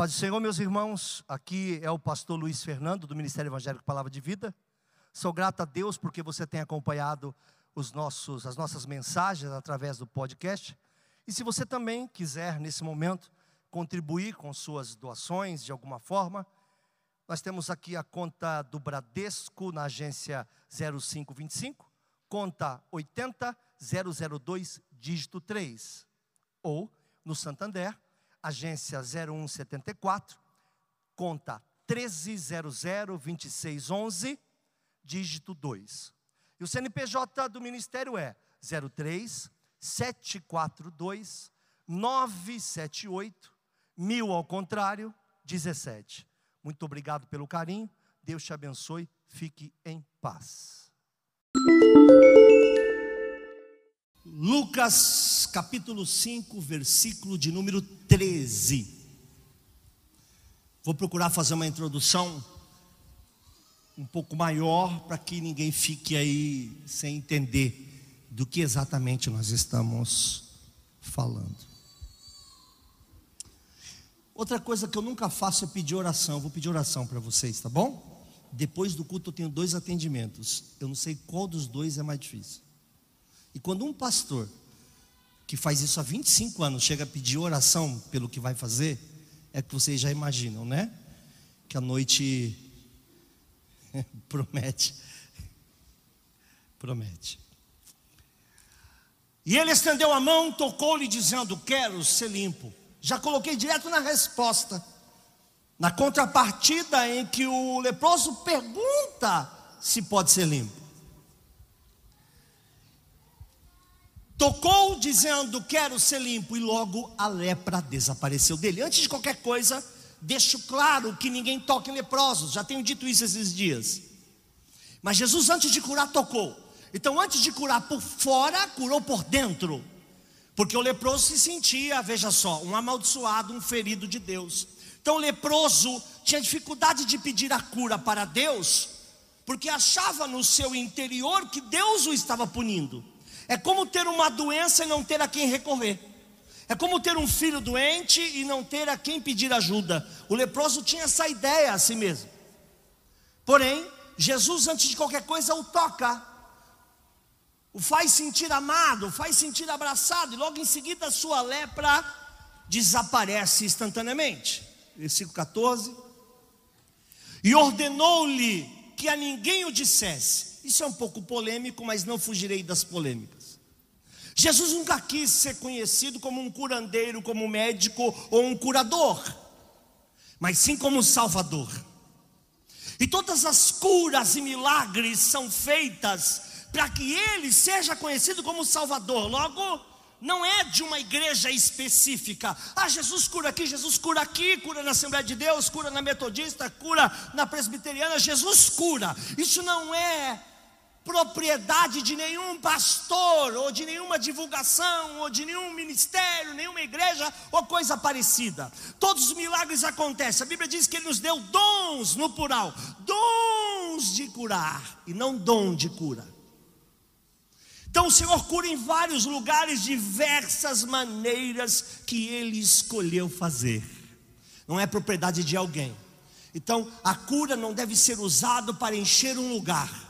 paz do Senhor, meus irmãos, aqui é o pastor Luiz Fernando, do Ministério Evangélico Palavra de Vida. Sou grato a Deus porque você tem acompanhado os nossos, as nossas mensagens através do podcast. E se você também quiser, nesse momento, contribuir com suas doações de alguma forma, nós temos aqui a conta do Bradesco na agência 0525, conta 80002, dígito 3. Ou no Santander, agência 0174, conta 13002611, dígito 2. E o CNPJ do Ministério é 03 742 978 mil ao contrário 17. Muito obrigado pelo carinho. Deus te abençoe. Fique em paz. Lucas capítulo 5, versículo de número 13. Vou procurar fazer uma introdução um pouco maior para que ninguém fique aí sem entender do que exatamente nós estamos falando. Outra coisa que eu nunca faço é pedir oração. Vou pedir oração para vocês, tá bom? Depois do culto eu tenho dois atendimentos. Eu não sei qual dos dois é mais difícil. E quando um pastor que faz isso há 25 anos chega a pedir oração pelo que vai fazer, é que vocês já imaginam, né? Que a noite promete. Promete. E ele estendeu a mão, tocou-lhe, dizendo: Quero ser limpo. Já coloquei direto na resposta. Na contrapartida em que o leproso pergunta se pode ser limpo. Tocou dizendo: Quero ser limpo, e logo a lepra desapareceu dele. Antes de qualquer coisa, deixo claro que ninguém toca em leprosos, já tenho dito isso esses dias. Mas Jesus, antes de curar, tocou. Então, antes de curar por fora, curou por dentro. Porque o leproso se sentia, veja só, um amaldiçoado, um ferido de Deus. Então o leproso tinha dificuldade de pedir a cura para Deus, porque achava no seu interior que Deus o estava punindo. É como ter uma doença e não ter a quem recorrer. É como ter um filho doente e não ter a quem pedir ajuda. O leproso tinha essa ideia a si mesmo. Porém, Jesus, antes de qualquer coisa, o toca o faz sentir amado, o faz sentir abraçado, e logo em seguida a sua lepra desaparece instantaneamente. Versículo 14. E ordenou-lhe que a ninguém o dissesse. Isso é um pouco polêmico, mas não fugirei das polêmicas. Jesus nunca quis ser conhecido como um curandeiro, como um médico ou um curador, mas sim como salvador. E todas as curas e milagres são feitas para que ele seja conhecido como Salvador. Logo, não é de uma igreja específica. Ah, Jesus cura aqui, Jesus cura aqui, cura na Assembleia de Deus, cura na Metodista, cura na Presbiteriana. Jesus cura. Isso não é propriedade de nenhum pastor, ou de nenhuma divulgação, ou de nenhum ministério, nenhuma igreja, ou coisa parecida. Todos os milagres acontecem. A Bíblia diz que Ele nos deu dons, no plural, dons de curar, e não dom de cura. Então o Senhor cura em vários lugares, diversas maneiras que Ele escolheu fazer. Não é propriedade de alguém. Então a cura não deve ser usado para encher um lugar.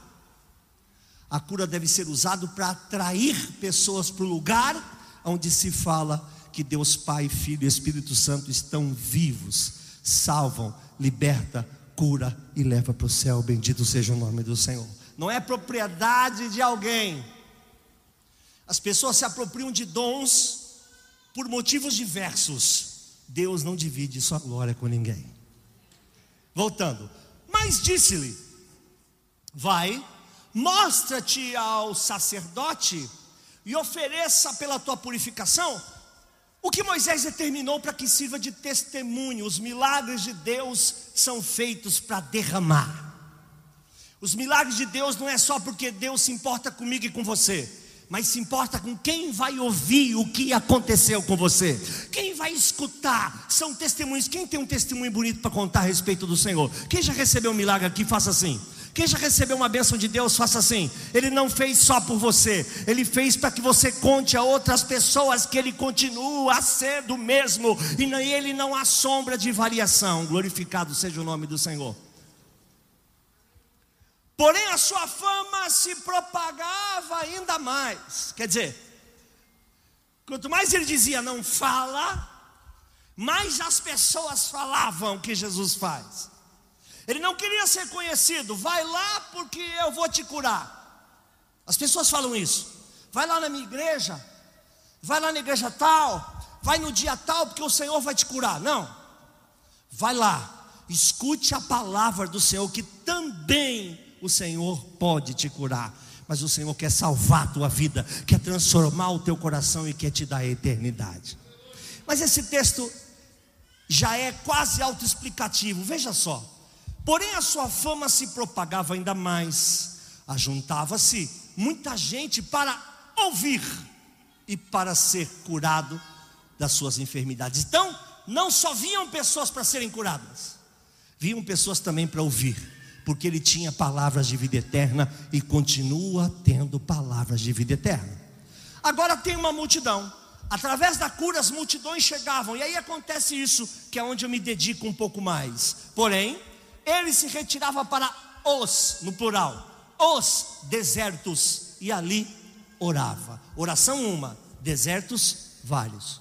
A cura deve ser usado para atrair pessoas para o lugar onde se fala que Deus Pai, Filho e Espírito Santo estão vivos, salvam, liberta, cura e leva para o céu. Bendito seja o nome do Senhor. Não é propriedade de alguém as pessoas se apropriam de dons por motivos diversos. Deus não divide sua glória com ninguém. Voltando, mas disse-lhe: Vai, mostra-te ao sacerdote e ofereça pela tua purificação o que Moisés determinou para que sirva de testemunho. Os milagres de Deus são feitos para derramar. Os milagres de Deus não é só porque Deus se importa comigo e com você mas se importa com quem vai ouvir o que aconteceu com você, quem vai escutar. São testemunhos. Quem tem um testemunho bonito para contar a respeito do Senhor? Quem já recebeu um milagre aqui, faça assim. Quem já recebeu uma bênção de Deus, faça assim. Ele não fez só por você, ele fez para que você conte a outras pessoas que ele continua a ser do mesmo, e ele não há sombra de variação. Glorificado seja o nome do Senhor. Porém, a sua fama se propagava ainda mais. Quer dizer, quanto mais ele dizia não fala, mais as pessoas falavam o que Jesus faz. Ele não queria ser conhecido, vai lá porque eu vou te curar. As pessoas falam isso. Vai lá na minha igreja, vai lá na igreja tal, vai no dia tal porque o Senhor vai te curar. Não. Vai lá, escute a palavra do Senhor que também o Senhor pode te curar, mas o Senhor quer salvar a tua vida, quer transformar o teu coração e quer te dar a eternidade. Mas esse texto já é quase autoexplicativo, veja só. Porém, a sua fama se propagava ainda mais, ajuntava-se muita gente para ouvir e para ser curado das suas enfermidades. Então, não só vinham pessoas para serem curadas, vinham pessoas também para ouvir porque ele tinha palavras de vida eterna e continua tendo palavras de vida eterna. Agora tem uma multidão. Através da cura as multidões chegavam, e aí acontece isso, que é onde eu me dedico um pouco mais. Porém, ele se retirava para os, no plural, os desertos, e ali orava. Oração uma, desertos vários.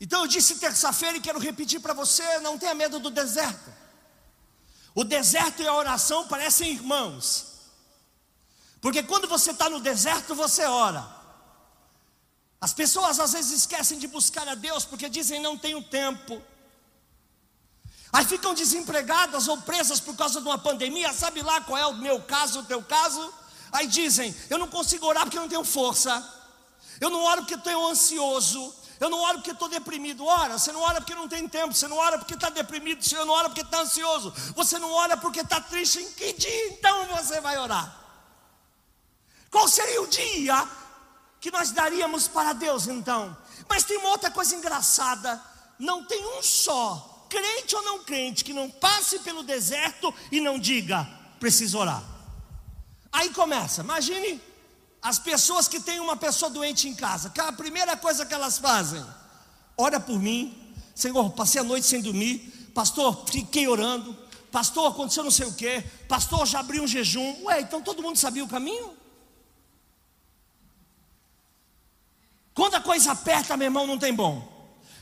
Então eu disse terça-feira e quero repetir para você: não tenha medo do deserto. O deserto e a oração parecem irmãos, porque quando você está no deserto, você ora. As pessoas às vezes esquecem de buscar a Deus porque dizem não tenho tempo. Aí ficam desempregadas ou presas por causa de uma pandemia, sabe lá qual é o meu caso, o teu caso? Aí dizem: eu não consigo orar porque eu não tenho força, eu não oro porque estou ansioso, eu não oro porque estou deprimido. Ora, você não ora porque não tem tempo. Você não ora porque está deprimido. Você não ora porque está ansioso. Você não ora porque está triste. Em que dia então você vai orar? Qual seria o dia que nós daríamos para Deus então? Mas tem uma outra coisa engraçada: não tem um só, crente ou não crente, que não passe pelo deserto e não diga, preciso orar. Aí começa, imagine as pessoas que têm uma pessoa doente em casa, é a primeira coisa que elas fazem, ora por mim, Senhor, passei a noite sem dormir, pastor, fiquei orando, pastor, aconteceu não sei o que, pastor, já abri um jejum, ué, então todo mundo sabia o caminho? Quando a coisa aperta, meu irmão, não tem bom.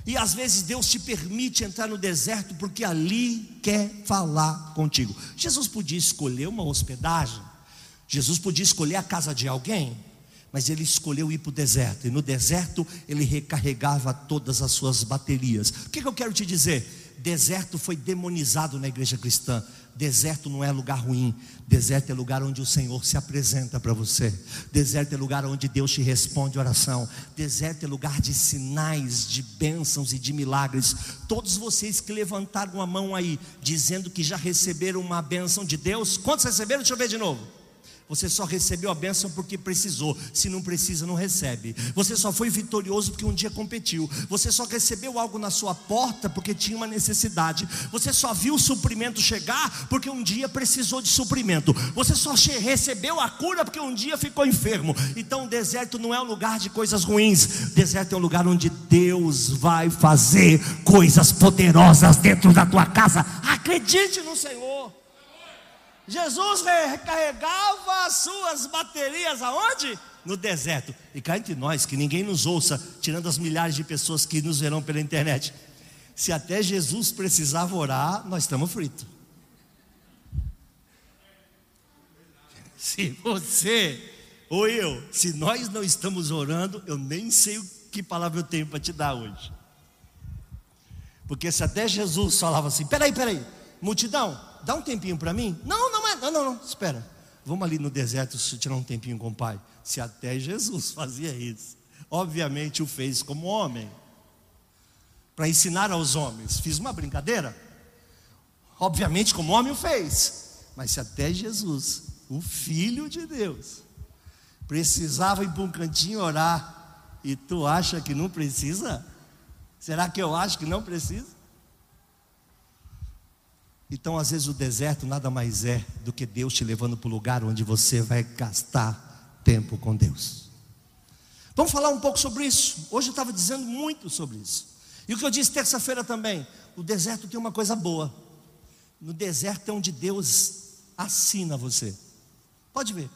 E às vezes Deus te permite entrar no deserto porque ali quer falar contigo. Jesus podia escolher uma hospedagem Jesus podia escolher a casa de alguém, mas ele escolheu ir para o deserto, e no deserto ele recarregava todas as suas baterias. O que, que eu quero te dizer? Deserto foi demonizado na igreja cristã. Deserto não é lugar ruim. Deserto é lugar onde o Senhor se apresenta para você. Deserto é lugar onde Deus te responde oração. Deserto é lugar de sinais, de bênçãos e de milagres. Todos vocês que levantaram a mão aí, dizendo que já receberam uma bênção de Deus, quantos receberam? Deixa eu ver de novo. Você só recebeu a bênção porque precisou. Se não precisa, não recebe. Você só foi vitorioso porque um dia competiu. Você só recebeu algo na sua porta porque tinha uma necessidade. Você só viu o suprimento chegar porque um dia precisou de suprimento. Você só recebeu a cura porque um dia ficou enfermo. Então, o deserto não é um lugar de coisas ruins. O deserto é um lugar onde Deus vai fazer coisas poderosas dentro da tua casa. Acredite no Senhor. Jesus recarregava as suas baterias aonde? No deserto. E cá entre nós, que ninguém nos ouça, tirando as milhares de pessoas que nos verão pela internet. Se até Jesus precisava orar, nós estamos fritos. Se você ou eu, se nós não estamos orando, eu nem sei que palavra eu tenho para te dar hoje. Porque se até Jesus falava assim: peraí, peraí, multidão, dá um tempinho para mim? Não, não é, não, não, não, espera. Vamos ali no deserto tirar um tempinho com o pai. Se até Jesus fazia isso, obviamente o fez como homem, para ensinar aos homens. Fiz uma brincadeira? Obviamente, como homem o fez. Mas se até Jesus, o Filho de Deus, precisava ir para um cantinho orar, e tu acha que não precisa? Será que eu acho que não precisa? Então, às vezes, o deserto nada mais é do que Deus te levando para o lugar onde você vai gastar tempo com Deus. Vamos falar um pouco sobre isso. Hoje eu estava dizendo muito sobre isso. E o que eu disse terça-feira também: o deserto tem uma coisa boa. No deserto é onde Deus assina você. Pode ver.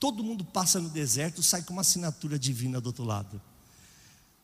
Todo mundo passa no deserto, sai com uma assinatura divina do outro lado.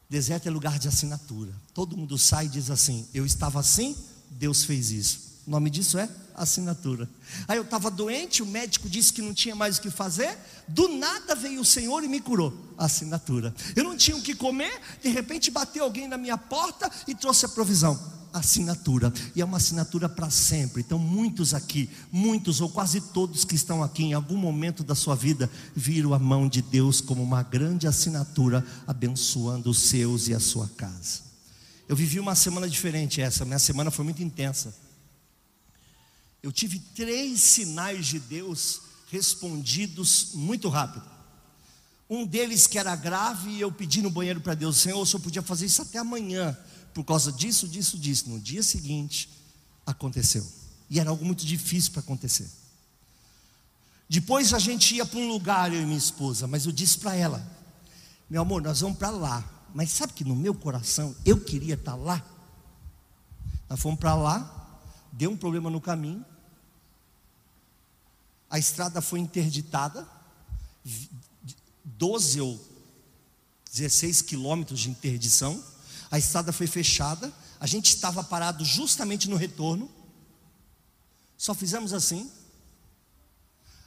Deserto é lugar de assinatura. Todo mundo sai e diz assim: Eu estava assim, Deus fez isso. O nome disso é assinatura. Aí eu estava doente, o médico disse que não tinha mais o que fazer. Do nada veio o Senhor e me curou. Assinatura. Eu não tinha o que comer, de repente bateu alguém na minha porta e trouxe a provisão. Assinatura. E é uma assinatura para sempre. Então, muitos aqui, muitos ou quase todos que estão aqui, em algum momento da sua vida, viram a mão de Deus como uma grande assinatura, abençoando os seus e a sua casa. Eu vivi uma semana diferente essa, minha semana foi muito intensa. Eu tive três sinais de Deus respondidos muito rápido. Um deles que era grave e eu pedi no banheiro para Deus, Senhor, se eu podia fazer isso até amanhã, por causa disso, disso, disso. No dia seguinte, aconteceu. E era algo muito difícil para acontecer. Depois a gente ia para um lugar, eu e minha esposa, mas eu disse para ela: Meu amor, nós vamos para lá. Mas sabe que no meu coração eu queria estar lá? Nós fomos para lá, deu um problema no caminho, a estrada foi interditada, 12 ou 16 quilômetros de interdição, a estrada foi fechada, a gente estava parado justamente no retorno, só fizemos assim.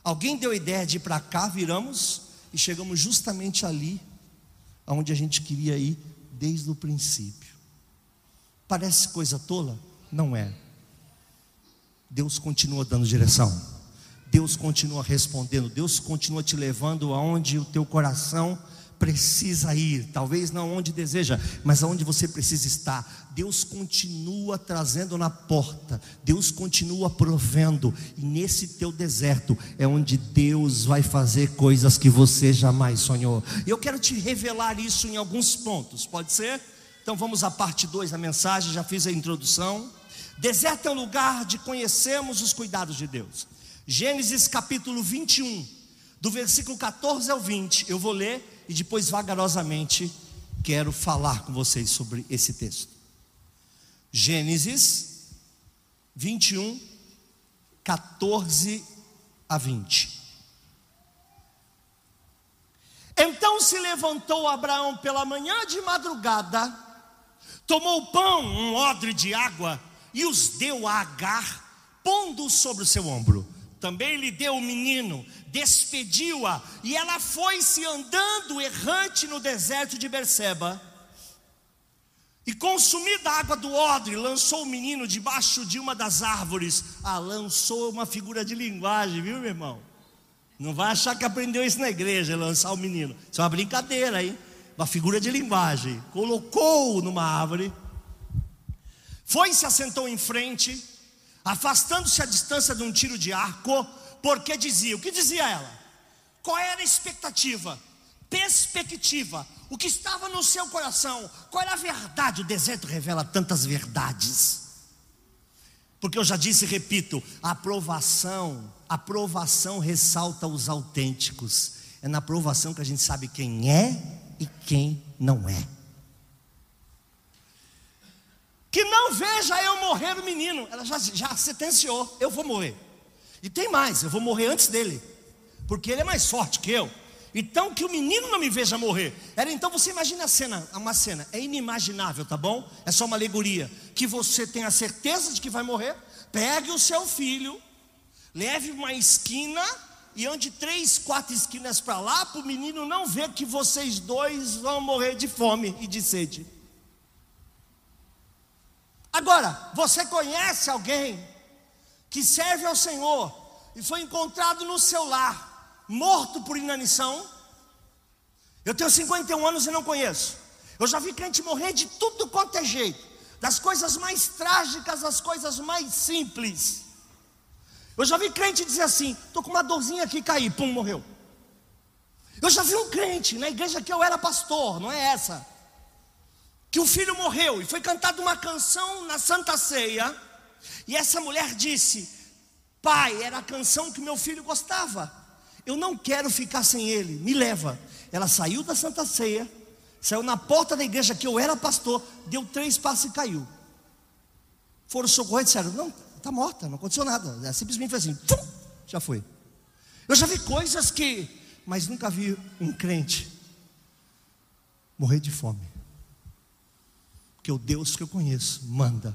Alguém deu a ideia de ir para cá, viramos e chegamos justamente ali, aonde a gente queria ir desde o princípio. Parece coisa tola? Não é. Deus continua dando direção. Deus continua respondendo, Deus continua te levando aonde o teu coração precisa ir, talvez não onde deseja, mas aonde você precisa estar. Deus continua trazendo na porta, Deus continua provendo, e nesse teu deserto é onde Deus vai fazer coisas que você jamais sonhou. Eu quero te revelar isso em alguns pontos, pode ser? Então vamos à parte 2 da mensagem, já fiz a introdução. Deserto é o lugar de conhecermos os cuidados de Deus. Gênesis capítulo 21, do versículo 14 ao 20, eu vou ler e depois vagarosamente quero falar com vocês sobre esse texto. Gênesis 21, 14 a 20. Então se levantou Abraão pela manhã de madrugada, tomou pão, um odre de água, e os deu a Agar, pondo sobre o seu ombro também lhe deu o menino, despediu-a, e ela foi-se andando errante no deserto de Berseba. E consumida a água do odre, lançou o menino debaixo de uma das árvores. Ah, lançou uma figura de linguagem, viu, meu irmão? Não vai achar que aprendeu isso na igreja, lançar o menino. Isso é uma brincadeira, hein? Uma figura de linguagem. Colocou-o numa árvore. Foi e se assentou em frente afastando-se a distância de um tiro de arco, porque dizia: o que dizia ela? Qual era a expectativa? Perspectiva, o que estava no seu coração, qual era a verdade? O deserto revela tantas verdades. Porque eu já disse e repito, a aprovação, a aprovação ressalta os autênticos. É na aprovação que a gente sabe quem é e quem não é que não veja eu morrer o menino. Ela já, já sentenciou, eu vou morrer. E tem mais, eu vou morrer antes dele, porque ele é mais forte que eu. Então que o menino não me veja morrer. Era então você imagina a cena, uma cena, é inimaginável, tá bom? É só uma alegoria. Que você tenha certeza de que vai morrer, pegue o seu filho, leve uma esquina e ande três, quatro esquinas para lá, para o menino não ver que vocês dois vão morrer de fome e de sede. Agora, você conhece alguém que serve ao Senhor e foi encontrado no seu lar, morto por inanição? Eu tenho 51 anos e não conheço. Eu já vi crente morrer de tudo quanto é jeito, das coisas mais trágicas às coisas mais simples. Eu já vi crente dizer assim: estou com uma dorzinha aqui, caí, pum, morreu. Eu já vi um crente na igreja que eu era pastor, não é essa, que o filho morreu e foi cantada uma canção na Santa Ceia, e essa mulher disse: Pai, era a canção que meu filho gostava, eu não quero ficar sem ele, me leva. Ela saiu da Santa Ceia, saiu na porta da igreja que eu era pastor, deu três passos e caiu. Foram socorrer e disseram: Não, está morta, não aconteceu nada. É, simplesmente foi assim, pum, já foi. Eu já vi coisas que, mas nunca vi um crente morrer de fome. Porque o Deus que eu conheço manda.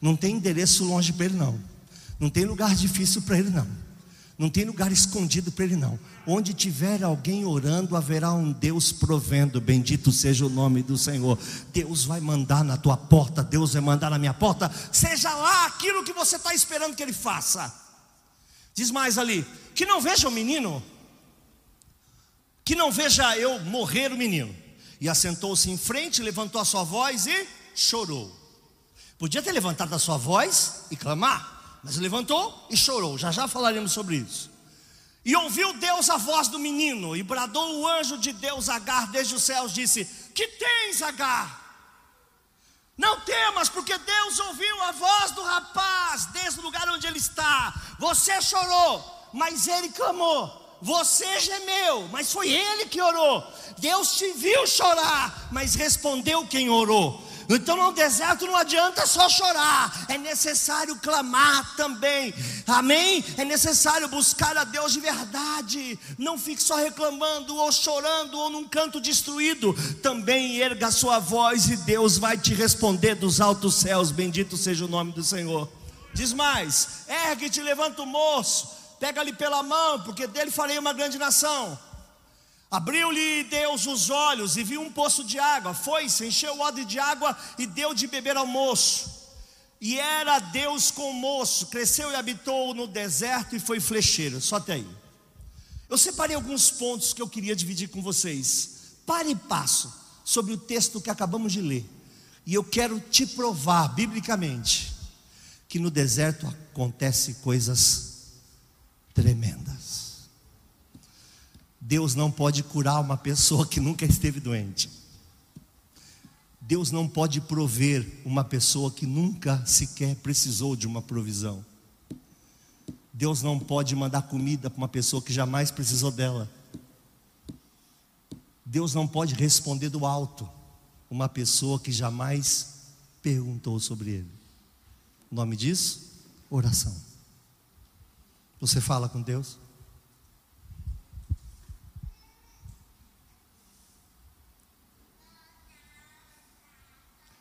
Não tem endereço longe para ele, não. Não tem lugar difícil para ele, não. Não tem lugar escondido para ele, não. Onde tiver alguém orando, haverá um Deus provendo. Bendito seja o nome do Senhor. Deus vai mandar na tua porta, Deus vai mandar na minha porta. Seja lá aquilo que você está esperando que Ele faça. Diz mais ali: que não veja o menino, que não veja eu morrer o menino. E assentou-se em frente, levantou a sua voz e chorou. Podia ter levantado a sua voz e clamar mas levantou e chorou. Já já falaremos sobre isso. E ouviu Deus a voz do menino, e bradou o anjo de Deus Agar desde os céus, disse: Que tens, Agar? Não temas, porque Deus ouviu a voz do rapaz desde o lugar onde ele está. Você chorou, mas ele clamou. Você gemeu, mas foi ele que orou. Deus te viu chorar, mas respondeu quem orou. Então no deserto não adianta só chorar, é necessário clamar também, amém? É necessário buscar a Deus de verdade, não fique só reclamando ou chorando ou num canto destruído, também erga a sua voz e Deus vai te responder dos altos céus, bendito seja o nome do Senhor. Diz mais: ergue-te, levanta o moço, pega-lhe pela mão, porque dele farei uma grande nação. Abriu-lhe Deus os olhos e viu um poço de água. Foi-se, encheu o odre de água e deu de beber ao moço. E era Deus com o moço, cresceu e habitou no deserto e foi flecheiro. Só até aí. Eu separei alguns pontos que eu queria dividir com vocês. Pare e passo sobre o texto que acabamos de ler. E eu quero te provar biblicamente que no deserto acontecem coisas tremendas. Deus não pode curar uma pessoa que nunca esteve doente. Deus não pode prover uma pessoa que nunca sequer precisou de uma provisão. Deus não pode mandar comida para uma pessoa que jamais precisou dela. Deus não pode responder do alto uma pessoa que jamais perguntou sobre ele. O nome disso? Oração. Você fala com Deus?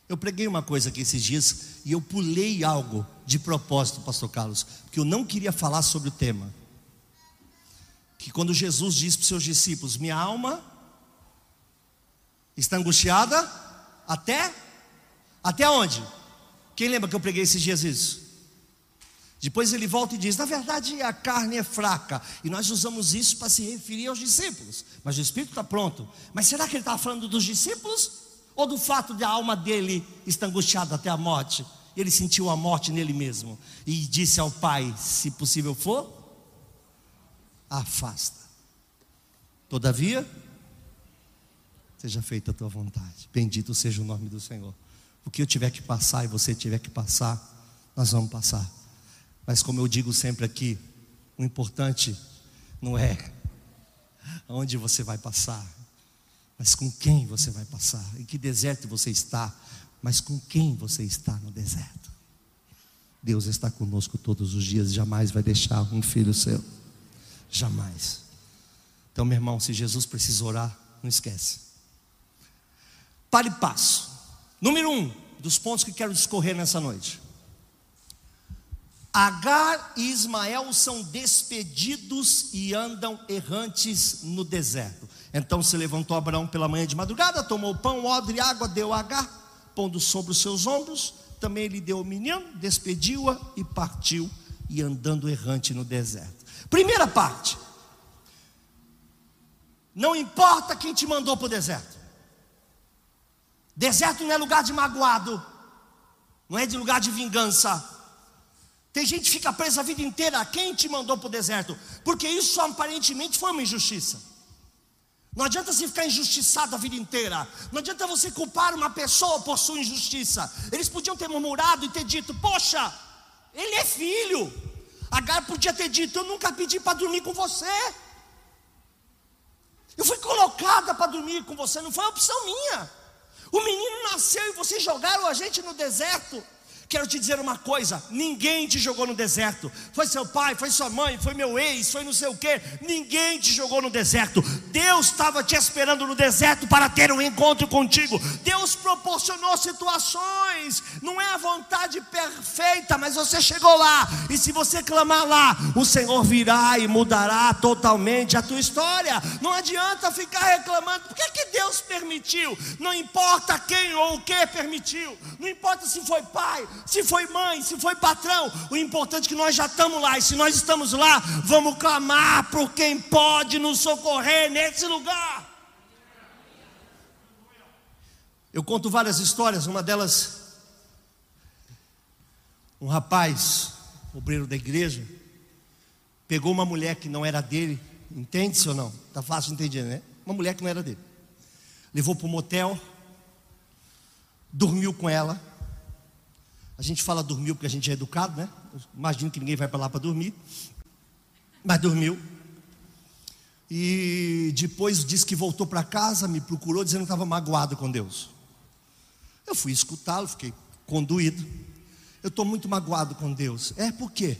Eu preguei uma coisa aqui esses dias e eu pulei algo de propósito, Pastor Carlos, porque eu não queria falar sobre o tema. Que quando Jesus diz para os seus discípulos: Minha alma está angustiada até até onde? Quem lembra que eu preguei esses dias isso? Depois ele volta e diz: Na verdade, a carne é fraca. E nós usamos isso para se referir aos discípulos. Mas o Espírito está pronto. Mas será que ele estava falando dos discípulos? ou do fato de a alma dele estar angustiada até a morte. Ele sentiu a morte nele mesmo e disse ao Pai: Se possível for, afasta. Todavia, seja feita a tua vontade. Bendito seja o nome do Senhor. O que eu tiver que passar e você tiver que passar, nós vamos passar. Mas como eu digo sempre aqui, o importante não é aonde você vai passar, mas com quem você vai passar? Em que deserto você está? Mas com quem você está no deserto? Deus está conosco todos os dias, jamais vai deixar um filho seu. Jamais. Então, meu irmão, se Jesus precisa orar, não esquece. Pare e passo. Número um dos pontos que quero discorrer nessa noite. Agar e Ismael são despedidos e andam errantes no deserto. Então se levantou Abraão pela manhã de madrugada, tomou pão, odre e água, deu a Agar, pondo sobre os seus ombros. Também lhe deu o menino, despediu-a e partiu, e andando errante no deserto. Primeira parte. Não importa quem te mandou para o deserto. Deserto não é lugar de magoado, não é de lugar de vingança. Tem gente que fica presa a vida inteira. Quem te mandou para o deserto? Porque isso aparentemente foi uma injustiça. Não adianta você ficar injustiçado a vida inteira. Não adianta você culpar uma pessoa por sua injustiça. Eles podiam ter murmurado e ter dito: Poxa, ele é filho. Agar podia ter dito: Eu nunca pedi para dormir com você. Eu fui colocada para dormir com você, não foi opção minha. O menino nasceu e vocês jogaram a gente no deserto. Quero te dizer uma coisa: ninguém te jogou no deserto. Foi seu pai, foi sua mãe, foi meu ex, foi não sei o que. Ninguém te jogou no deserto. Deus estava te esperando no deserto para ter um encontro contigo. Deus proporcionou situações. Não é a vontade perfeita, mas você chegou lá. E se você clamar lá, o Senhor virá e mudará totalmente a tua história. Não adianta ficar reclamando. Por que, que Deus permitiu? Não importa quem ou o que permitiu. Não importa se foi pai, se foi mãe, se foi patrão, o importante é que nós já estamos lá, e se nós estamos lá, vamos clamar por quem pode nos socorrer nesse lugar. Eu conto várias histórias, uma delas, um rapaz, obreiro da igreja, pegou uma mulher que não era dele, entende-se ou não? Está fácil de entender, né? Uma mulher que não era dele. Levou para o motel, dormiu com ela, a gente fala dormiu porque a gente é educado, né? Imagino que ninguém vai para lá para dormir. Mas dormiu. E depois disse que voltou para casa, me procurou dizendo que estava magoado com Deus. Eu fui escutá-lo, fiquei conduído. Eu estou muito magoado com Deus. É por quê?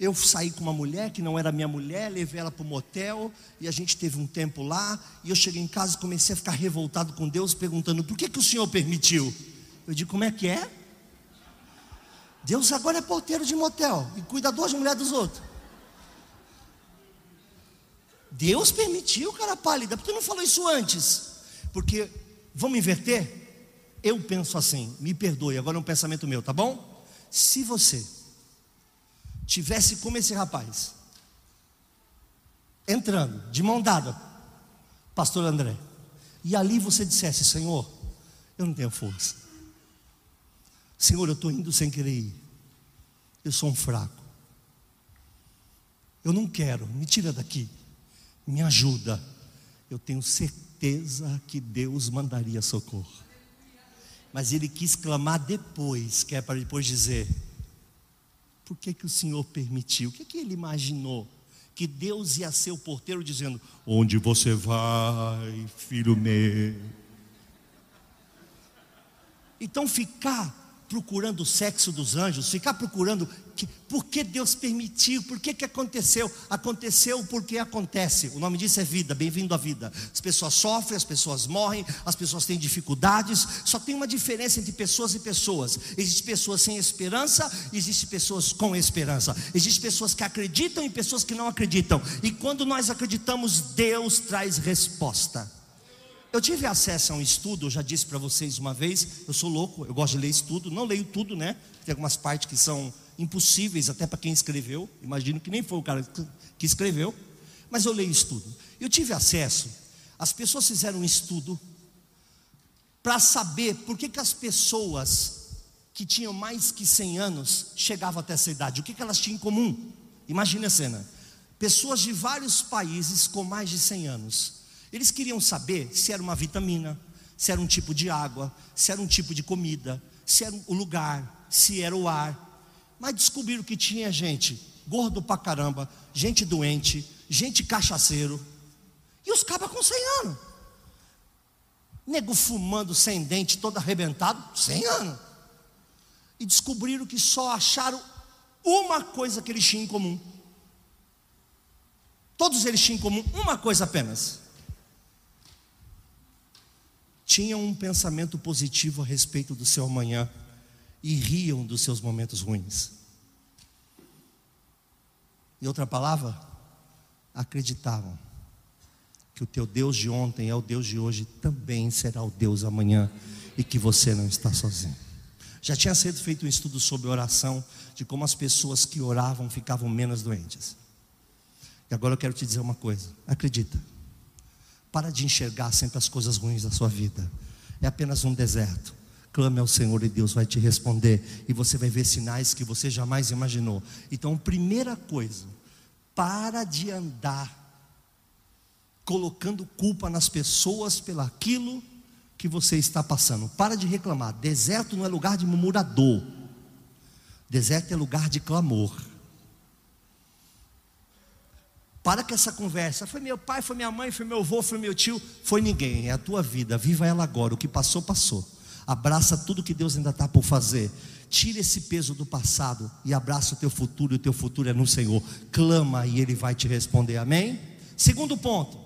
Eu saí com uma mulher que não era minha mulher, levei ela para o motel e a gente teve um tempo lá. E eu cheguei em casa e comecei a ficar revoltado com Deus, perguntando: por que, que o Senhor permitiu? Eu digo: como é que é? Deus agora é porteiro de motel e cuidador de mulher dos outros. Deus permitiu, cara pálida, por que não falou isso antes? Porque, vamos inverter? Eu penso assim, me perdoe, agora é um pensamento meu, tá bom? Se você tivesse como esse rapaz, entrando, de mão dada, pastor André, e ali você dissesse, Senhor, eu não tenho força, Senhor, eu estou indo sem querer ir. Eu sou um fraco. Eu não quero, me tira daqui. Me ajuda. Eu tenho certeza que Deus mandaria socorro. Mas ele quis clamar depois, que é para depois dizer: Por que, que o Senhor permitiu? O que, que ele imaginou? Que Deus ia ser o porteiro dizendo: Onde você vai, filho meu? Então ficar procurando o sexo dos anjos, ficar procurando que, por que Deus permitiu, por que, que aconteceu. Aconteceu porque acontece. O nome disso é vida, bem-vindo à vida. As pessoas sofrem, as pessoas morrem, as pessoas têm dificuldades. Só tem uma diferença entre pessoas e pessoas. Existem pessoas sem esperança, existem pessoas com esperança. Existem pessoas que acreditam e pessoas que não acreditam. E quando nós acreditamos, Deus traz resposta. Eu tive acesso a um estudo, eu já disse para vocês uma vez, eu sou louco, eu gosto de ler estudo, não leio tudo, né? Tem algumas partes que são impossíveis até para quem escreveu, imagino que nem foi o cara que escreveu, mas eu leio estudo. Eu tive acesso, as pessoas fizeram um estudo para saber por que, que as pessoas que tinham mais que 100 anos chegavam até essa idade, o que, que elas tinham em comum? Imagine a cena: pessoas de vários países com mais de 100 anos eles queriam saber se era uma vitamina, se era um tipo de água, se era um tipo de comida, se era o lugar, se era o ar. Mas descobriram que tinha gente gordo pra caramba, gente doente, gente cachaceiro. E os cabas com 100 anos. Nego fumando sem dente, todo arrebentado, 100 anos. E descobriram que só acharam uma coisa que eles tinham em comum. Todos eles tinham em comum uma coisa apenas tinham um pensamento positivo a respeito do seu amanhã e riam dos seus momentos ruins. Em outra palavra, acreditavam que o teu Deus de ontem é o Deus de hoje, também será o Deus amanhã e que você não está sozinho. Já tinha sido feito um estudo sobre oração, de como as pessoas que oravam ficavam menos doentes. E agora eu quero te dizer uma coisa: acredita. Para de enxergar sempre as coisas ruins da sua vida. É apenas um deserto. Clame ao Senhor e Deus vai te responder. E você vai ver sinais que você jamais imaginou. Então, primeira coisa, para de andar colocando culpa nas pessoas pelo aquilo que você está passando. Para de reclamar. Deserto não é lugar de murmurador. Deserto é lugar de clamor. Para com essa conversa. Foi meu pai, foi minha mãe, foi meu avô, foi meu tio. Foi ninguém. É a tua vida. Viva ela agora. O que passou, passou. Abraça tudo que Deus ainda está por fazer. Tira esse peso do passado e abraça o teu futuro. E o teu futuro é no Senhor. Clama e Ele vai te responder. Amém? Segundo ponto.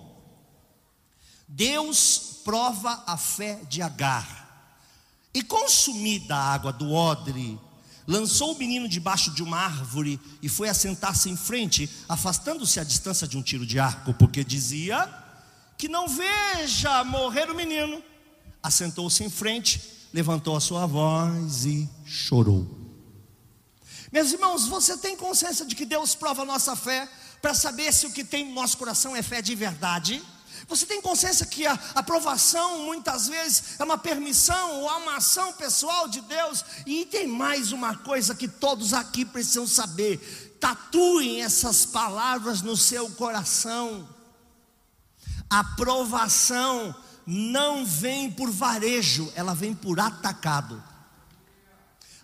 Deus prova a fé de Agar. E consumida a água do odre, lançou o menino debaixo de uma árvore e foi assentar-se em frente, afastando-se à distância de um tiro de arco, porque dizia que não veja morrer o menino assentou-se em frente, levantou a sua voz e chorou. Meus irmãos, você tem consciência de que Deus prova a nossa fé para saber se o que tem no nosso coração é fé de verdade? Você tem consciência que a aprovação muitas vezes é uma permissão ou uma ação pessoal de Deus? E tem mais uma coisa que todos aqui precisam saber: tatuem essas palavras no seu coração. Aprovação não vem por varejo, ela vem por atacado.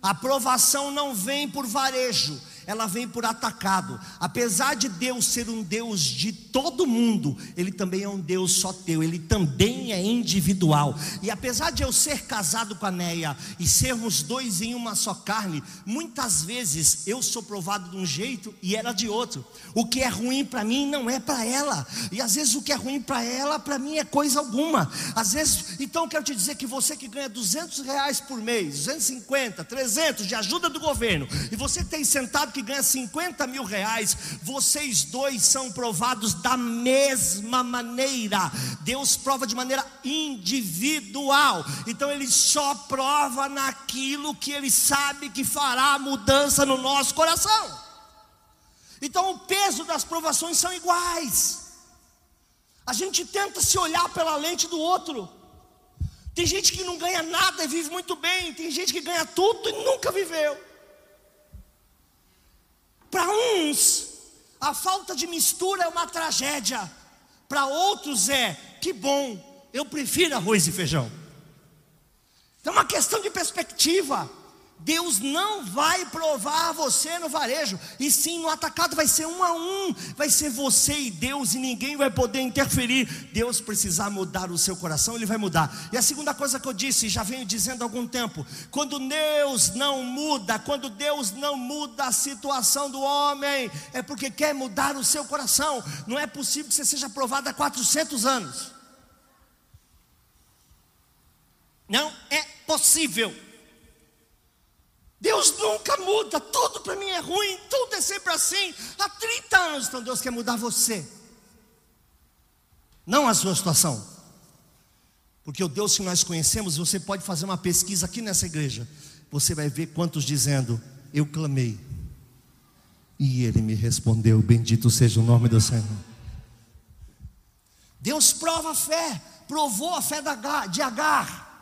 Aprovação não vem por varejo, ela vem por atacado. Apesar de Deus ser um Deus de todo mundo, Ele também é um Deus só teu, Ele também é individual. E apesar de eu ser casado com a Neia e sermos dois em uma só carne, muitas vezes eu sou provado de um jeito e ela de outro. O que é ruim para mim não é para ela, e às vezes o que é ruim para ela, para mim é coisa alguma. Às vezes, então eu quero te dizer que você que ganha 200 reais por mês, 250, 300 de ajuda do governo, e você tem sentado que ganha 50 mil reais, vocês dois são provados da mesma maneira. Deus prova de maneira individual. Então ele só prova naquilo que ele sabe que fará mudança no nosso coração. Então o peso das provações são iguais. A gente tenta se olhar pela lente do outro. Tem gente que não ganha nada e vive muito bem, tem gente que ganha tudo e nunca viveu. Para uns, a falta de mistura é uma tragédia. Para outros é, que bom, eu prefiro arroz e feijão. Então é uma questão de perspectiva. Deus não vai provar você no varejo, e sim no atacado, vai ser um a um, vai ser você e Deus, e ninguém vai poder interferir. Deus precisar mudar o seu coração, Ele vai mudar. E a segunda coisa que eu disse, já venho dizendo há algum tempo: quando Deus não muda, quando Deus não muda a situação do homem, é porque quer mudar o seu coração. Não é possível que você seja provado há 400 anos. Não é possível. Deus nunca muda, tudo para mim é ruim, tudo é sempre assim. Há 30 anos, então Deus quer mudar você, não a sua situação. Porque o Deus que nós conhecemos, você pode fazer uma pesquisa aqui nessa igreja, você vai ver quantos dizendo: Eu clamei, e Ele me respondeu. Bendito seja o nome do Senhor. Deus prova a fé, provou a fé de Agar.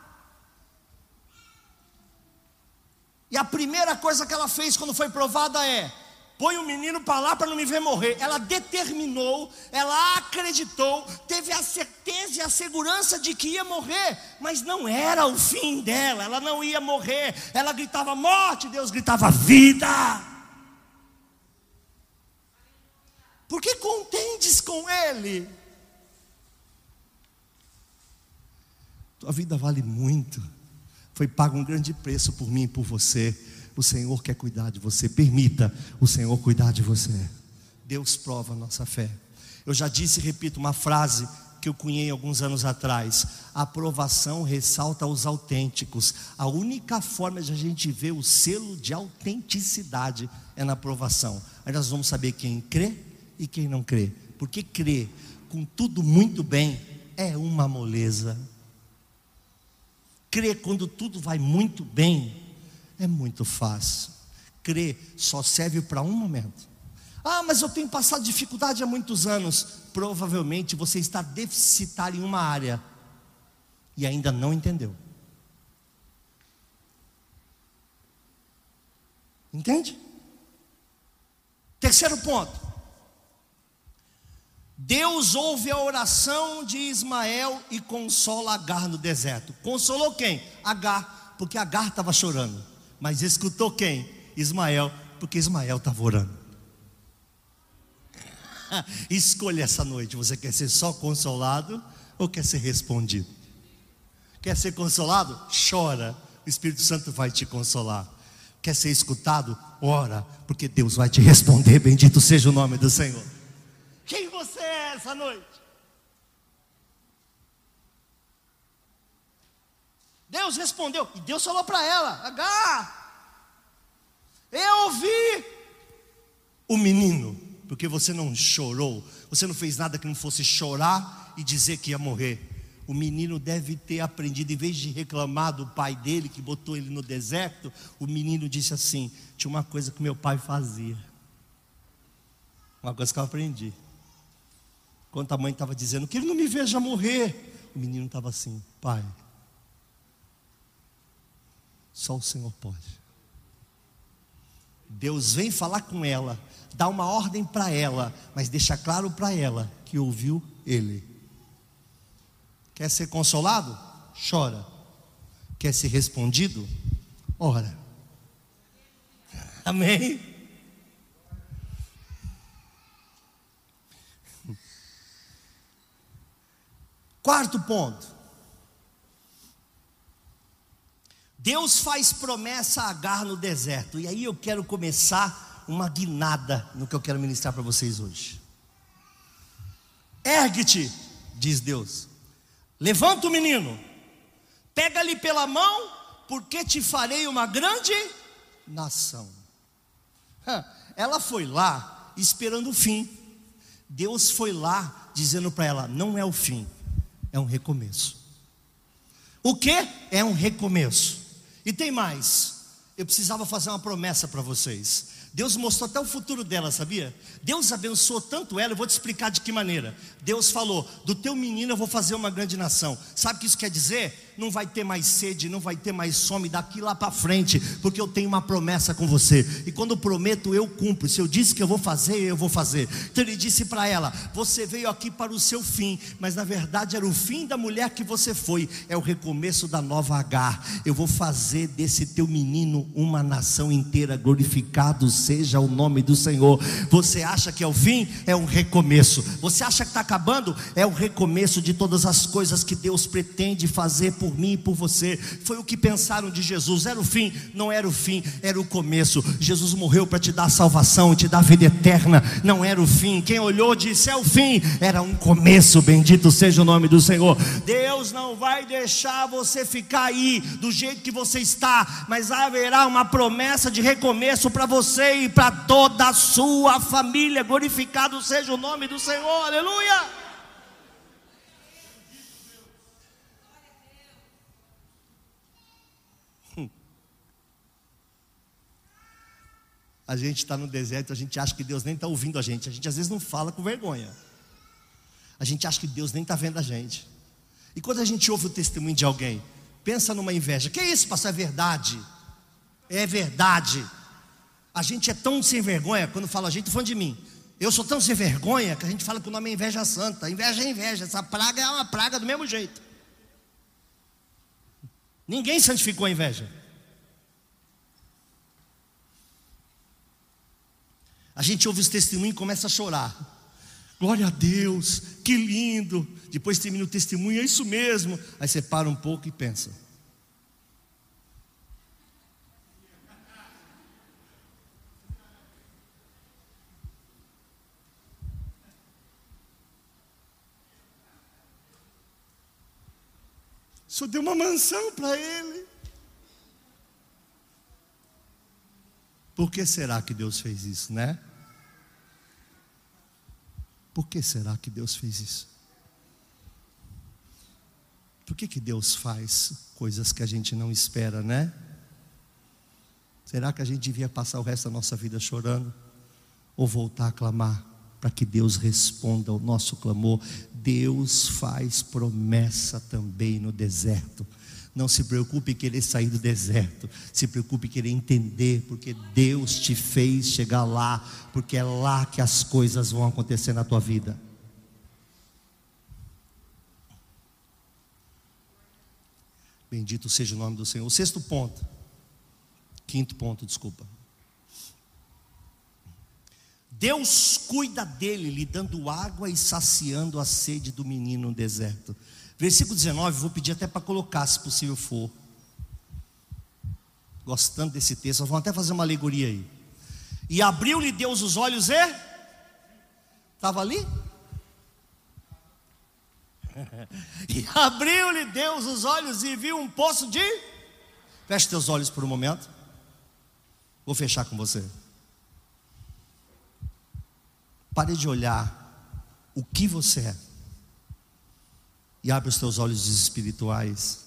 E a primeira coisa que ela fez quando foi provada é: põe o menino para lá para não me ver morrer. Ela determinou, ela acreditou, teve a certeza e a segurança de que ia morrer, mas não era o fim dela, ela não ia morrer. Ela gritava morte, Deus gritava vida. Por que contendes com Ele? Tua vida vale muito. Foi pago um grande preço por mim e por você. O Senhor quer cuidar de você. Permita o Senhor cuidar de você. Deus prova a nossa fé. Eu já disse e repito uma frase que eu cunhei alguns anos atrás. A aprovação ressalta os autênticos. A única forma de a gente ver o selo de autenticidade é na aprovação. Aí nós vamos saber quem crê e quem não crê. Porque crê com tudo muito bem é uma moleza. Crer quando tudo vai muito bem é muito fácil. Crer só serve para um momento. Ah, mas eu tenho passado dificuldade há muitos anos. Provavelmente você está deficitário em uma área e ainda não entendeu. Entende? Terceiro ponto. Deus ouve a oração de Ismael e consola Agar no deserto. Consolou quem? Agar, porque Agar estava chorando. Mas escutou quem? Ismael, porque Ismael estava orando. Escolha essa noite: você quer ser só consolado ou quer ser respondido? Quer ser consolado? Chora, o Espírito Santo vai te consolar. Quer ser escutado? Ora, porque Deus vai te responder. Bendito seja o nome do Senhor. Quem você é essa noite? Deus respondeu, e Deus falou para ela: H, eu ouvi o menino, porque você não chorou, você não fez nada que não fosse chorar e dizer que ia morrer. O menino deve ter aprendido, em vez de reclamar do pai dele que botou ele no deserto, o menino disse assim: tinha uma coisa que meu pai fazia. Uma coisa que eu aprendi. Quando a mãe estava dizendo que ele não me veja morrer, o menino estava assim: pai, só o Senhor pode. Deus vem falar com ela, dá uma ordem para ela, mas deixa claro para ela que ouviu ele. Quer ser consolado? Chora. Quer ser respondido? Ora. Amém? Quarto ponto. Deus faz promessa a Agar no deserto. E aí eu quero começar uma guinada no que eu quero ministrar para vocês hoje. Ergue-te, diz Deus. Levanta o menino, pega-lhe pela mão, porque te farei uma grande nação. Ela foi lá esperando o fim. Deus foi lá dizendo para ela: não é o fim, é um recomeço. O que? É um recomeço. E tem mais. Eu precisava fazer uma promessa para vocês. Deus mostrou até o futuro dela, sabia? Deus abençoou tanto ela, eu vou te explicar de que maneira. Deus falou: do teu menino eu vou fazer uma grande nação. Sabe o que isso quer dizer? Não vai ter mais sede, não vai ter mais fome daqui lá para frente, porque eu tenho uma promessa com você. E quando prometo, eu cumpro. Se eu disse que eu vou fazer, eu vou fazer. Então ele disse para ela: Você veio aqui para o seu fim, mas na verdade era o fim da mulher que você foi, é o recomeço da nova Agar. Eu vou fazer desse teu menino uma nação inteira, glorificado seja o nome do Senhor. Você acha que é o fim? É um recomeço. Você acha que está acabando? É o recomeço de todas as coisas que Deus pretende fazer mim e por você. Foi o que pensaram de Jesus. Era o fim? Não era o fim, era o começo. Jesus morreu para te dar salvação, te dar vida eterna. Não era o fim. Quem olhou disse: é o fim. Era um começo. Bendito seja o nome do Senhor. Deus não vai deixar você ficar aí do jeito que você está, mas haverá uma promessa de recomeço para você e para toda a sua família. Glorificado seja o nome do Senhor. Aleluia. A gente está no deserto, a gente acha que Deus nem está ouvindo a gente. A gente às vezes não fala com vergonha. A gente acha que Deus nem está vendo a gente. E quando a gente ouve o testemunho de alguém, pensa numa inveja. Que é isso, pastor? É verdade. É verdade. A gente é tão sem vergonha, quando fala a gente, falando de mim. Eu sou tão sem vergonha que a gente fala que o nome é inveja santa. Inveja é inveja. Essa praga é uma praga do mesmo jeito. Ninguém santificou a inveja. A gente ouve os testemunhos e começa a chorar. Glória a Deus, que lindo. Depois termina o testemunho, é isso mesmo. Aí você para um pouco e pensa. Só deu uma mansão para ele. Por que será que Deus fez isso, né? Por que será que Deus fez isso? Por que, que Deus faz coisas que a gente não espera, né? Será que a gente devia passar o resto da nossa vida chorando? Ou voltar a clamar para que Deus responda ao nosso clamor? Deus faz promessa também no deserto. Não se preocupe em querer sair do deserto, se preocupe em querer entender, porque Deus te fez chegar lá, porque é lá que as coisas vão acontecer na tua vida. Bendito seja o nome do Senhor. O sexto ponto, quinto ponto, desculpa. Deus cuida dele, lhe dando água e saciando a sede do menino no deserto. Versículo 19, vou pedir até para colocar, se possível for. Gostando desse texto, vamos até fazer uma alegoria aí. E abriu-lhe Deus os olhos e. Estava ali? e abriu-lhe Deus os olhos e viu um poço de. Feche teus olhos por um momento. Vou fechar com você. Pare de olhar o que você é. E abre os teus olhos espirituais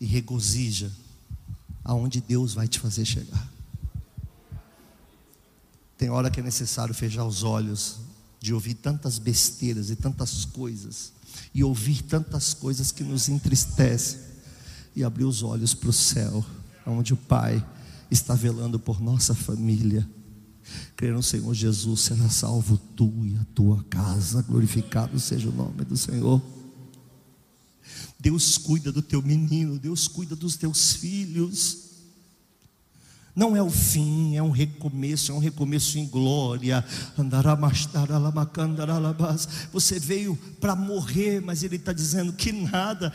e regozija aonde Deus vai te fazer chegar. Tem hora que é necessário fechar os olhos de ouvir tantas besteiras e tantas coisas e ouvir tantas coisas que nos entristecem e abrir os olhos para o céu, onde o Pai está velando por nossa família Crer no Senhor Jesus, será salvo tu e a tua casa. Glorificado seja o nome do Senhor. Deus cuida do teu menino, Deus cuida dos teus filhos. Não é o fim, é um recomeço, é um recomeço em glória. Você veio para morrer, mas ele está dizendo que nada.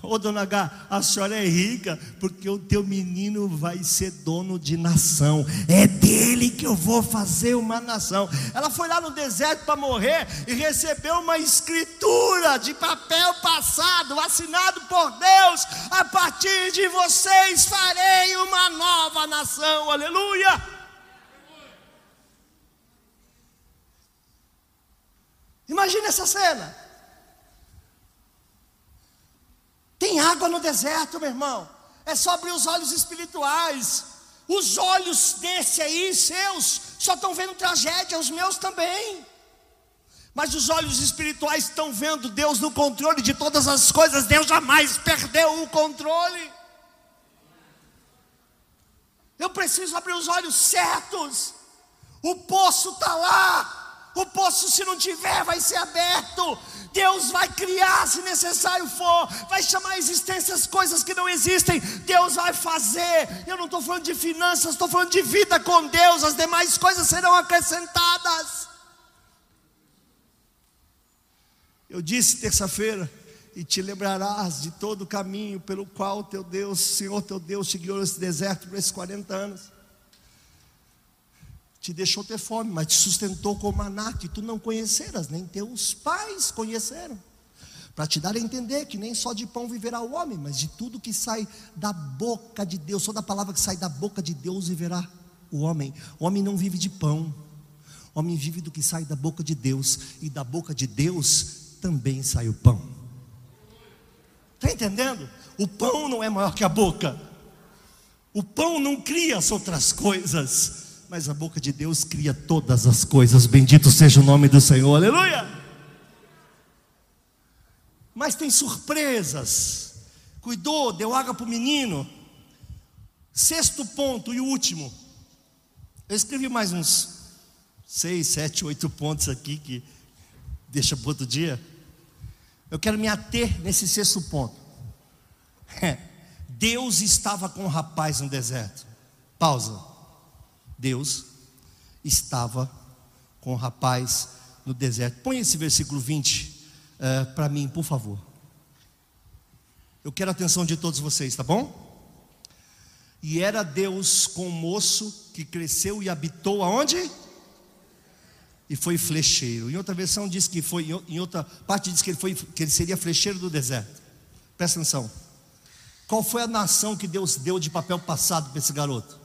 Ô dona H, a senhora é rica, porque o teu menino vai ser dono de nação. É dele que eu vou fazer uma nação. Ela foi lá no deserto para morrer e recebeu uma escritura de papel passado, assinado por Deus. A partir de vocês farei uma nova nação. Aleluia! Imagine essa cena. Tem água no deserto, meu irmão. É só abrir os olhos espirituais. Os olhos desse aí, seus, só estão vendo tragédia, os meus também. Mas os olhos espirituais estão vendo Deus no controle de todas as coisas. Deus jamais perdeu o controle. Eu preciso abrir os olhos certos. O poço está lá. O poço, se não tiver, vai ser aberto. Deus vai criar se necessário for, vai chamar a existência as coisas que não existem, Deus vai fazer. Eu não estou falando de finanças, estou falando de vida com Deus, as demais coisas serão acrescentadas. Eu disse terça-feira, e te lembrarás de todo o caminho pelo qual teu Deus, Senhor teu Deus, te guiou nesse deserto por esses 40 anos te deixou ter fome, mas te sustentou com maná que tu não conheceras, nem teus pais conheceram. Para te dar a entender que nem só de pão viverá o homem, mas de tudo que sai da boca de Deus, toda palavra que sai da boca de Deus viverá o homem. O homem não vive de pão, o homem vive do que sai da boca de Deus, e da boca de Deus também sai o pão. Está entendendo? O pão não é maior que a boca, o pão não cria as outras coisas mas a boca de Deus cria todas as coisas. Bendito seja o nome do Senhor. Aleluia! Mas tem surpresas. Cuidou, deu água para o menino. Sexto ponto e último. Eu escrevi mais uns seis, sete, oito pontos aqui que deixa para outro dia. Eu quero me ater nesse sexto ponto. Deus estava com o rapaz no deserto. Pausa. Deus estava com o rapaz no deserto. Põe esse versículo 20 uh, eh, para mim, por favor. Eu quero a atenção de todos vocês, tá bom? E era Deus com o moço que cresceu e habitou aonde? E foi flecheiro. Em outra versão diz que foi, em outra parte diz que ele, foi, que ele seria flecheiro do deserto. Presta atenção. Qual foi a nação que Deus deu de papel passado para esse garoto?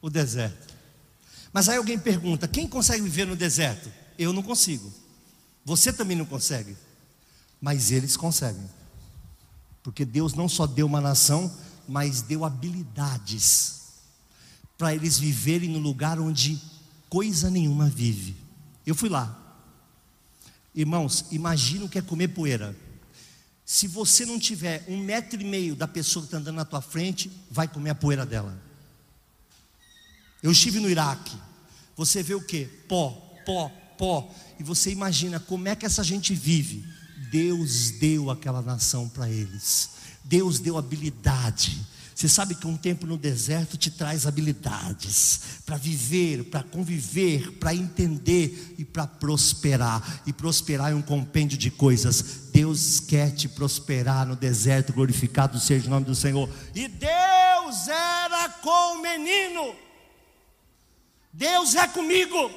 O deserto. Mas aí alguém pergunta: quem consegue viver no deserto? Eu não consigo. Você também não consegue. Mas eles conseguem. Porque Deus não só deu uma nação, mas deu habilidades para eles viverem no lugar onde coisa nenhuma vive. Eu fui lá. Irmãos, imagina o que é comer poeira. Se você não tiver um metro e meio da pessoa que está andando na tua frente, vai comer a poeira dela. Eu estive no Iraque. Você vê o que? Pó, pó, pó. E você imagina como é que essa gente vive. Deus deu aquela nação para eles. Deus deu habilidade. Você sabe que um tempo no deserto te traz habilidades para viver, para conviver, para entender e para prosperar. E prosperar é um compêndio de coisas. Deus quer te prosperar no deserto, glorificado seja o nome do Senhor. E Deus era com o menino. Deus é comigo.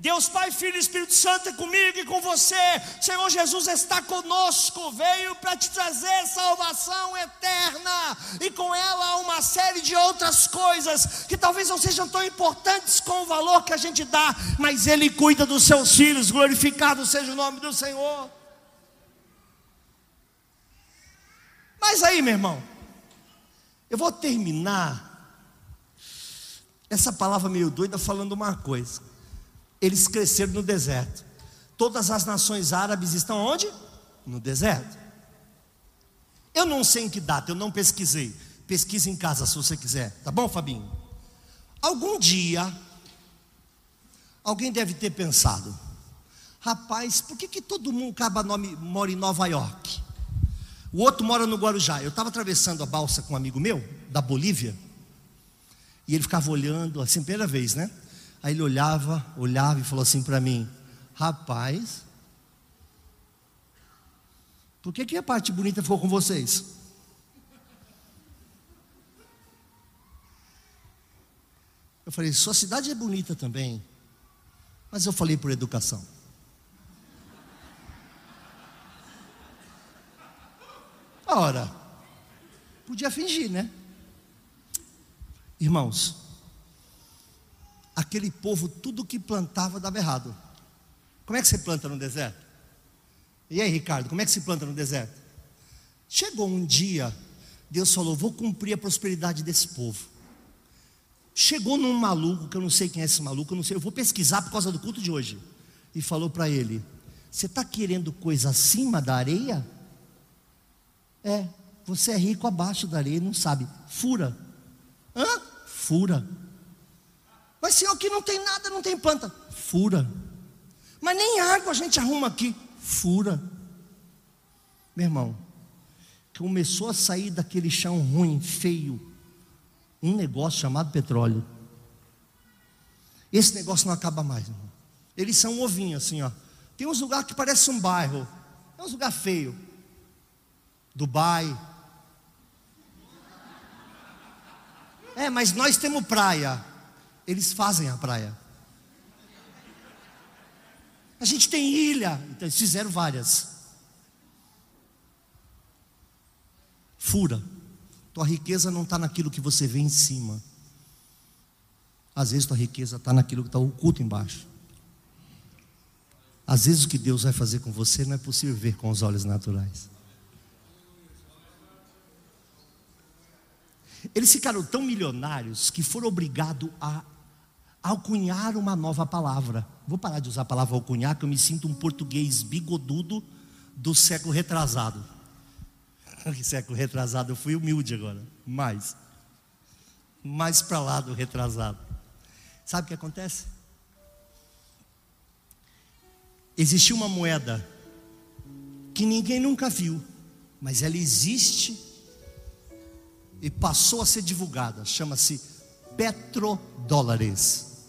Deus Pai, Filho e Espírito Santo é comigo e com você. Senhor Jesus está conosco, veio para te trazer salvação eterna e com ela uma série de outras coisas que talvez não sejam tão importantes com o valor que a gente dá, mas Ele cuida dos seus filhos. Glorificado seja o nome do Senhor. Mas aí, meu irmão, eu vou terminar essa palavra meio doida falando uma coisa. Eles cresceram no deserto. Todas as nações árabes estão onde? No deserto. Eu não sei em que data, eu não pesquisei. Pesquise em casa se você quiser, tá bom, Fabinho? Algum dia, alguém deve ter pensado: rapaz, por que, que todo mundo acaba nome, mora em Nova York? O outro mora no Guarujá. Eu estava atravessando a balsa com um amigo meu, da Bolívia, e ele ficava olhando, assim, primeira vez, né? Aí ele olhava, olhava e falou assim para mim: Rapaz, por que, que a parte bonita ficou com vocês? Eu falei: Sua cidade é bonita também, mas eu falei por educação. Ora, podia fingir, né? Irmãos, aquele povo, tudo que plantava dava errado. Como é que você planta no deserto? E aí, Ricardo, como é que se planta no deserto? Chegou um dia, Deus falou: Vou cumprir a prosperidade desse povo. Chegou num maluco, que eu não sei quem é esse maluco, eu não sei, eu vou pesquisar por causa do culto de hoje. E falou para ele: Você está querendo coisa acima da areia? É, você é rico abaixo da areia não sabe. Fura. Hã? Fura. Mas senhor, aqui não tem nada, não tem planta. Fura. Mas nem água a gente arruma aqui. Fura. Meu irmão, começou a sair daquele chão ruim, feio, um negócio chamado petróleo. Esse negócio não acaba mais, irmão. Eles são um ovinho assim, ó. Tem uns lugares que parece um bairro. É uns lugar feio. Dubai. É, mas nós temos praia eles fazem a praia. A gente tem ilha, então eles fizeram várias. Fura. Tua riqueza não está naquilo que você vê em cima. Às vezes tua riqueza está naquilo que está oculto embaixo. Às vezes o que Deus vai fazer com você não é possível ver com os olhos naturais. Eles ficaram tão milionários que foram obrigados a alcunhar uma nova palavra. Vou parar de usar a palavra alcunhar, que eu me sinto um português bigodudo do século retrasado. Que século retrasado, eu fui humilde agora, mais. Mais para lá do retrasado. Sabe o que acontece? Existia uma moeda que ninguém nunca viu, mas ela existe e passou a ser divulgada, chama-se petrodólares.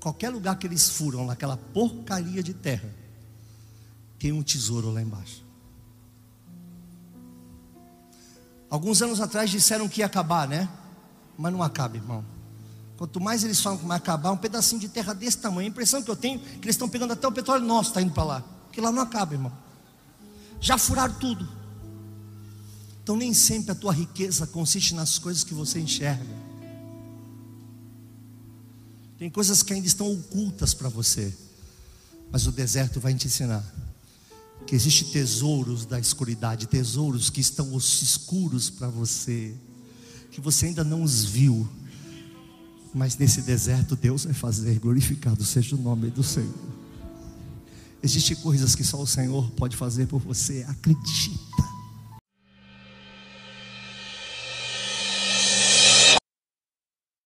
Qualquer lugar que eles furam, naquela porcaria de terra, tem um tesouro lá embaixo. Alguns anos atrás disseram que ia acabar, né? Mas não acaba, irmão. Quanto mais eles falam que vai acabar, um pedacinho de terra desse tamanho. A impressão que eu tenho é que eles estão pegando até o petróleo nosso, está indo para lá. Porque lá não acaba, irmão. Já furaram tudo. Então nem sempre a tua riqueza consiste nas coisas que você enxerga. Tem coisas que ainda estão ocultas para você. Mas o deserto vai te ensinar que existem tesouros da escuridade, tesouros que estão escuros para você, que você ainda não os viu. Mas nesse deserto Deus vai fazer, glorificado seja o nome do Senhor. Existem coisas que só o Senhor pode fazer por você. Acredita.